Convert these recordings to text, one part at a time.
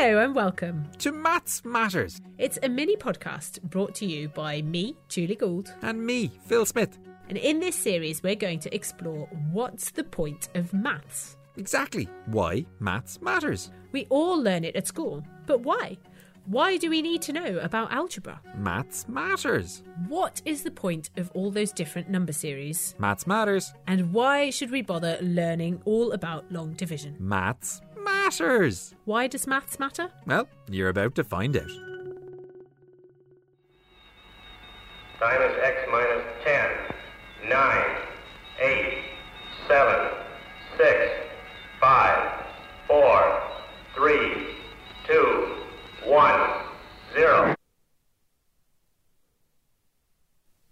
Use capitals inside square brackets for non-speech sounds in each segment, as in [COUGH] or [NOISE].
Hello and welcome to Maths Matters. It's a mini podcast brought to you by me, Julie Gould, and me, Phil Smith. And in this series, we're going to explore what's the point of maths. Exactly. Why maths matters. We all learn it at school, but why? Why do we need to know about algebra? Maths matters. What is the point of all those different number series? Maths matters. And why should we bother learning all about long division? Maths matters. Why does maths matter? Well, you're about to find out. Time is x minus 10, 9, 8, 7, 6, 5, 4, 3, 2, one, zero.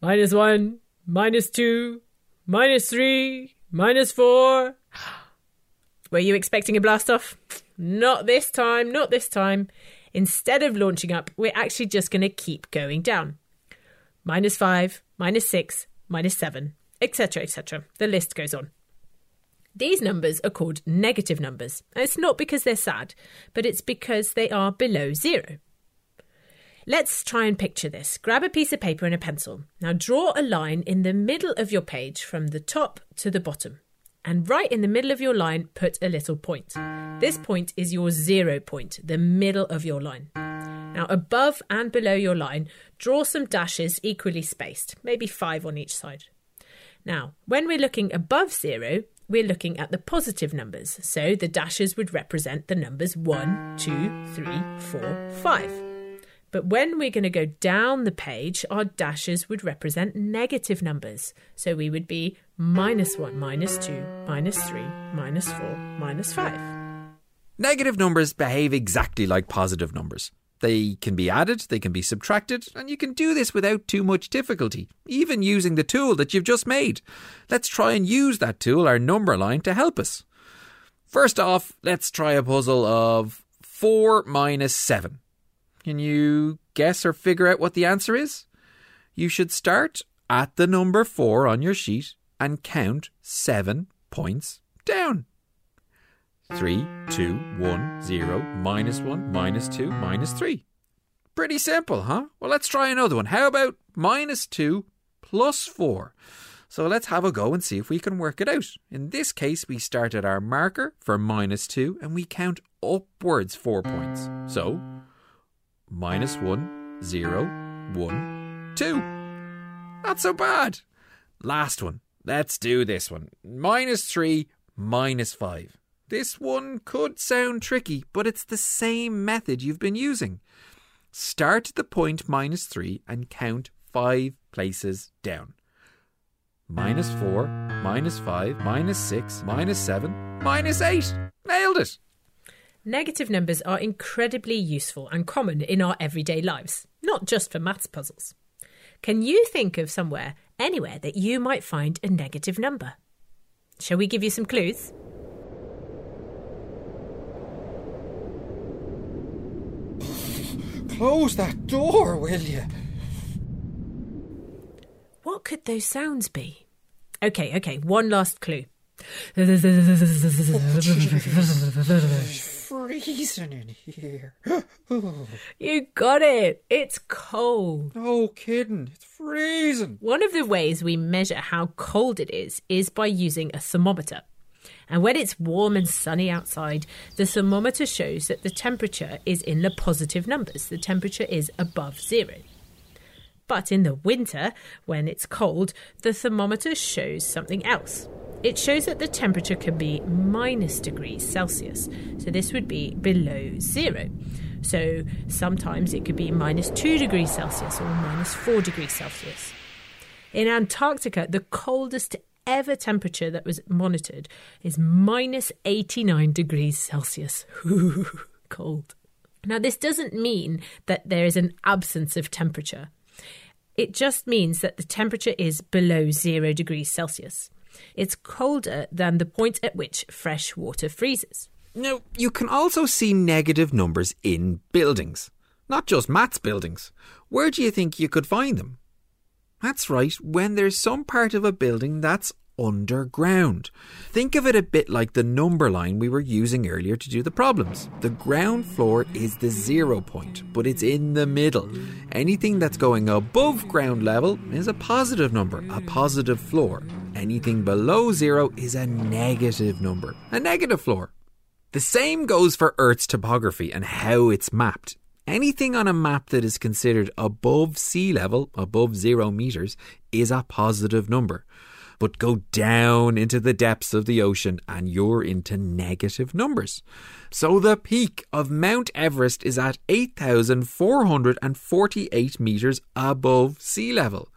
Minus one, minus two, minus three, minus four. Were you expecting a blast off? Not this time, not this time. Instead of launching up, we're actually just going to keep going down. Minus five, minus six, minus seven, etc., etc. The list goes on. These numbers are called negative numbers. And it's not because they're sad, but it's because they are below zero. Let's try and picture this. Grab a piece of paper and a pencil. Now draw a line in the middle of your page from the top to the bottom. And right in the middle of your line, put a little point. This point is your zero point, the middle of your line. Now, above and below your line, draw some dashes equally spaced, maybe five on each side. Now, when we're looking above zero, we're looking at the positive numbers. So the dashes would represent the numbers 1, 2, 3, 4, 5. But when we're going to go down the page, our dashes would represent negative numbers. So we would be minus 1, minus 2, minus 3, minus 4, minus 5. Negative numbers behave exactly like positive numbers. They can be added, they can be subtracted, and you can do this without too much difficulty, even using the tool that you've just made. Let's try and use that tool, our number line, to help us. First off, let's try a puzzle of 4 minus 7. Can you guess or figure out what the answer is? You should start at the number 4 on your sheet and count 7 points down. 3, 2, 1, 0, minus 1, minus 2, minus 3. Pretty simple, huh? Well, let's try another one. How about minus 2 plus 4? So let's have a go and see if we can work it out. In this case, we start at our marker for minus 2 and we count upwards 4 points. So, minus 1, 0, 1, 2. Not so bad. Last one. Let's do this one. Minus 3, minus 5. This one could sound tricky, but it's the same method you've been using. Start at the point minus 3 and count 5 places down. Minus 4, minus 5, minus 6, minus 7, minus 8. Nailed it! Negative numbers are incredibly useful and common in our everyday lives, not just for maths puzzles. Can you think of somewhere, anywhere, that you might find a negative number? Shall we give you some clues? Close that door, will you? What could those sounds be? Okay, okay, one last clue. Oh, freezing in here. [GASPS] you got it. It's cold. No kidding. It's freezing. One of the ways we measure how cold it is is by using a thermometer. And when it's warm and sunny outside, the thermometer shows that the temperature is in the positive numbers. The temperature is above zero. But in the winter, when it's cold, the thermometer shows something else. It shows that the temperature can be minus degrees Celsius. So this would be below zero. So sometimes it could be minus 2 degrees Celsius or minus 4 degrees Celsius. In Antarctica, the coldest ever temperature that was monitored is minus 89 degrees Celsius. [LAUGHS] Cold. Now, this doesn't mean that there is an absence of temperature. It just means that the temperature is below zero degrees Celsius. It's colder than the point at which fresh water freezes. Now, you can also see negative numbers in buildings, not just Matt's buildings. Where do you think you could find them? That's right, when there's some part of a building that's underground. Think of it a bit like the number line we were using earlier to do the problems. The ground floor is the zero point, but it's in the middle. Anything that's going above ground level is a positive number, a positive floor. Anything below zero is a negative number, a negative floor. The same goes for Earth's topography and how it's mapped. Anything on a map that is considered above sea level, above zero meters, is a positive number. But go down into the depths of the ocean and you're into negative numbers. So the peak of Mount Everest is at 8,448 meters above sea level.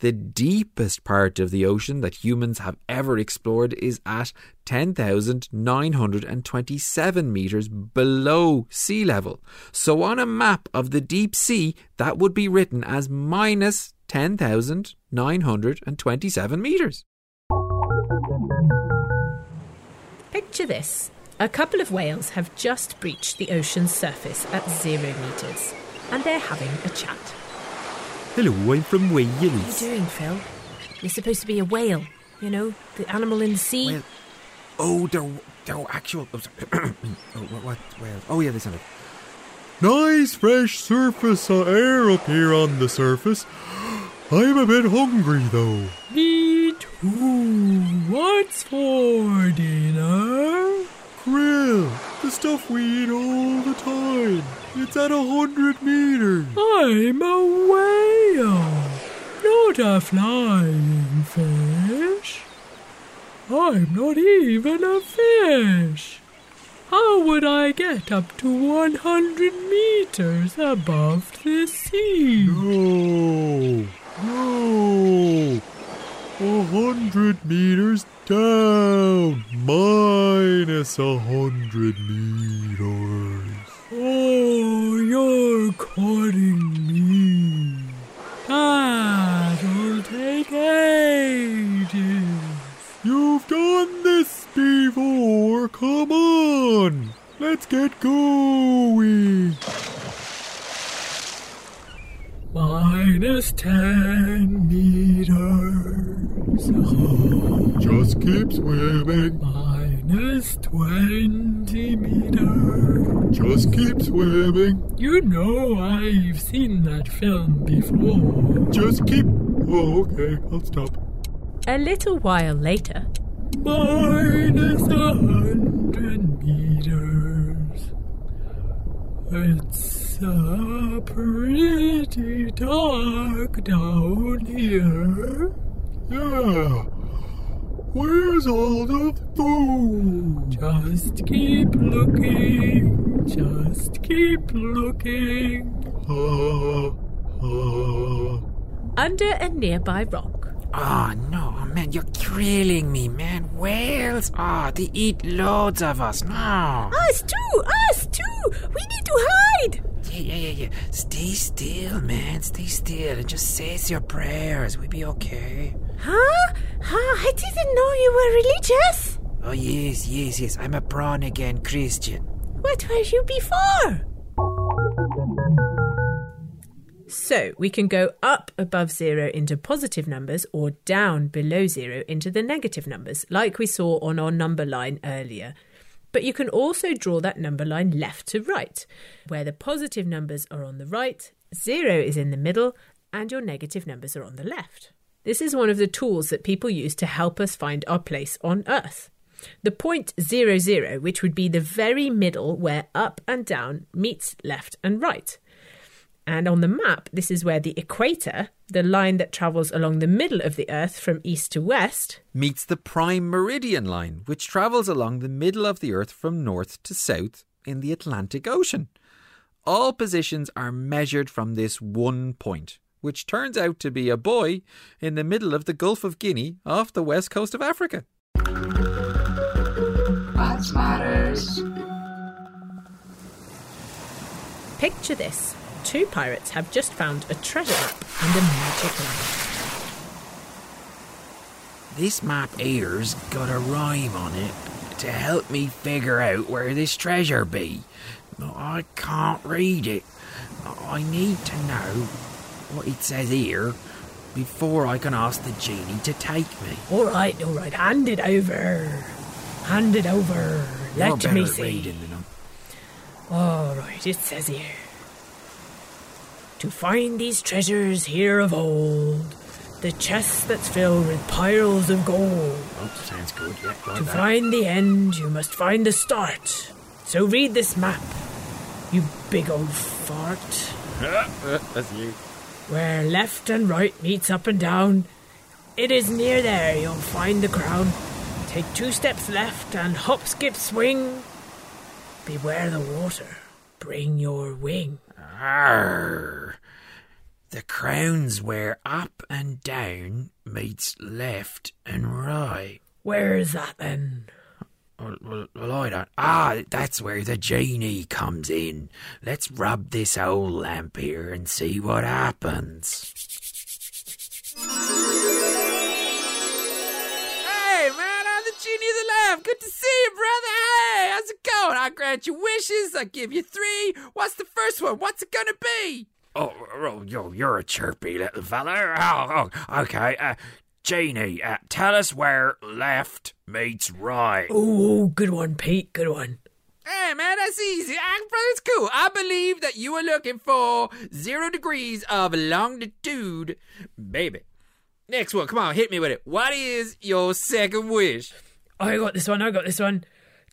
The deepest part of the ocean that humans have ever explored is at 10,927 metres below sea level. So, on a map of the deep sea, that would be written as minus 10,927 metres. Picture this. A couple of whales have just breached the ocean's surface at zero metres, and they're having a chat. Hello, I'm from Wales. What are you Wales. doing, Phil? You're supposed to be a whale, you know, the animal in the sea. Well, oh, they're, they're actual. Oh, [CLEARS THROAT] oh, what, what? Well, oh, yeah, they sounded. Nice fresh surface of air up here on the surface. [GASPS] I'm a bit hungry though. Me too. What's for dinner? Krill, the stuff we eat all the time. It's at a hundred meters. I'm a whale, not a flying fish. I'm not even a fish. How would I get up to 100 meters above the sea? No, no. A hundred meters down, minus a hundred meters. Oh, you're courting me. That'll take ages. You've done this before. Come on, let's get going. Minus 10 meters. Oh, Just keep swimming. minus 20 meters. Just keep swimming. You know I've seen that film before. Just keep. Oh, okay, I'll stop. A little while later, minus a hundred meters. It's uh, pretty dark down here. Yeah. Where's all the food? Just keep looking. Just keep looking. Uh, uh. Under a nearby rock, Oh, no, man, you're killing me, man. Whales? Oh, they eat loads of us. No. Us too! Us too! We need to hide! Yeah, yeah, yeah, yeah. Stay still, man. Stay still and just say your prayers. We'll be okay. Huh? Huh? I didn't know you were religious. Oh, yes, yes, yes. I'm a born again Christian. What were you before? So we can go up above zero into positive numbers or down below zero into the negative numbers, like we saw on our number line earlier. But you can also draw that number line left to right, where the positive numbers are on the right, zero is in the middle, and your negative numbers are on the left. This is one of the tools that people use to help us find our place on Earth. The point zero zero, which would be the very middle where up and down meets left and right. And on the map, this is where the equator, the line that travels along the middle of the Earth from east to west, Meets the prime meridian line, which travels along the middle of the Earth from north to south in the Atlantic Ocean. All positions are measured from this one point, which turns out to be a buoy in the middle of the Gulf of Guinea off the west coast of Africa. What matters? Picture this. Two pirates have just found a treasure map and a magic lamp. This map here's got a rhyme on it to help me figure out where this treasure be. But I can't read it. I need to know what it says here before I can ask the genie to take me. All right, all right. Hand it over. Hand it over. You're Let me see. reading than I'm- All right, it says here. To find these treasures here of old, the chest that's filled with piles of gold. Oh, sounds good. Yeah, To that. find the end, you must find the start. So read this map, you big old fart. [LAUGHS] Uh, that's you. Where left and right meets up and down, it is near there you'll find the crown. Take two steps left and hop, skip, swing. Beware the water. Bring your wing. Arr. The crown's where up and down meets left and right. Where is that then? Well, well, well, I don't. Ah, that's where the genie comes in. Let's rub this old lamp here and see what happens. Hey, man, I'm the genie of the lamp. Good to see you, brother. Hey, how's it going? I grant you wishes. I give you three. What's the first one? What's it gonna be? Oh, oh, yo, you're a chirpy little fella. Oh, oh okay. Uh, genie, uh, tell us where left meets right. Oh, good one, Pete. Good one. Hey man, that's easy. Brother, it's cool. I believe that you are looking for zero degrees of longitude, baby. Next one, come on, hit me with it. What is your second wish? I got this one. I got this one.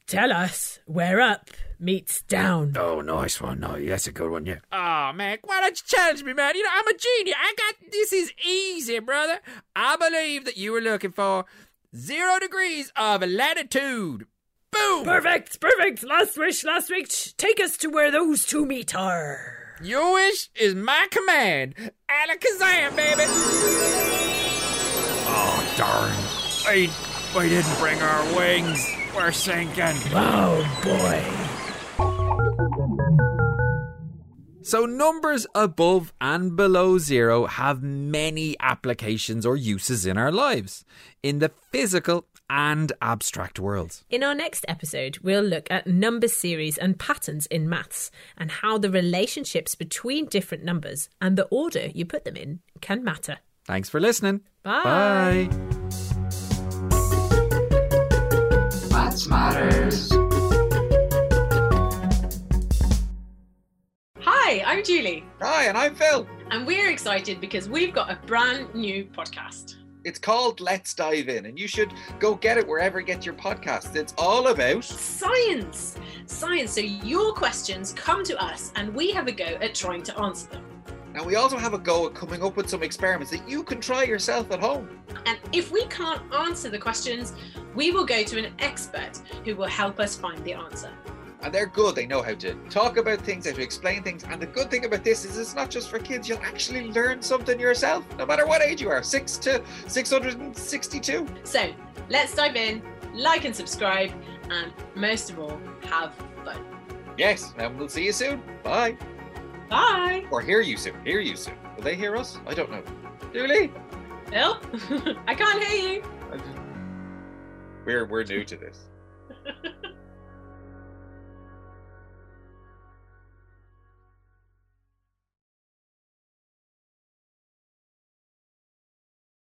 Tell us where up meets down. Oh, nice one. No, that's a good one, yeah. Oh man, why don't you challenge me, man? You know I'm a genius. I got this is easy, brother. I believe that you were looking for zero degrees of latitude. Boom. Perfect, perfect. Last wish, last wish. Take us to where those two meet are. Your wish is my command. Alakazam, baby. Oh, darn. We, we didn't bring our wings. We're sinking. Oh boy. So, numbers above and below zero have many applications or uses in our lives, in the physical and abstract worlds. In our next episode, we'll look at number series and patterns in maths and how the relationships between different numbers and the order you put them in can matter. Thanks for listening. Bye. Bye. Maths matters. Hi, I'm Julie, Hi, and I'm Phil. and we're excited because we've got a brand new podcast. It's called Let's Dive In, and you should go get it wherever you get your podcasts. It's all about Science! Science. So your questions come to us, and we have a go at trying to answer them. Now, we also have a go at coming up with some experiments that you can try yourself at home. And if we can't answer the questions, we will go to an expert who will help us find the answer. And they're good. They know how to talk about things, how to explain things. And the good thing about this is it's not just for kids. You'll actually learn something yourself, no matter what age you are 6 to 662. So let's dive in, like and subscribe, and most of all, have fun. Yes, and we'll see you soon. Bye. Bye! Or hear you soon. Hear you soon. Will they hear us? I don't know. Julie? Phil? [LAUGHS] I can't hear you. We're, we're new to this. [LAUGHS]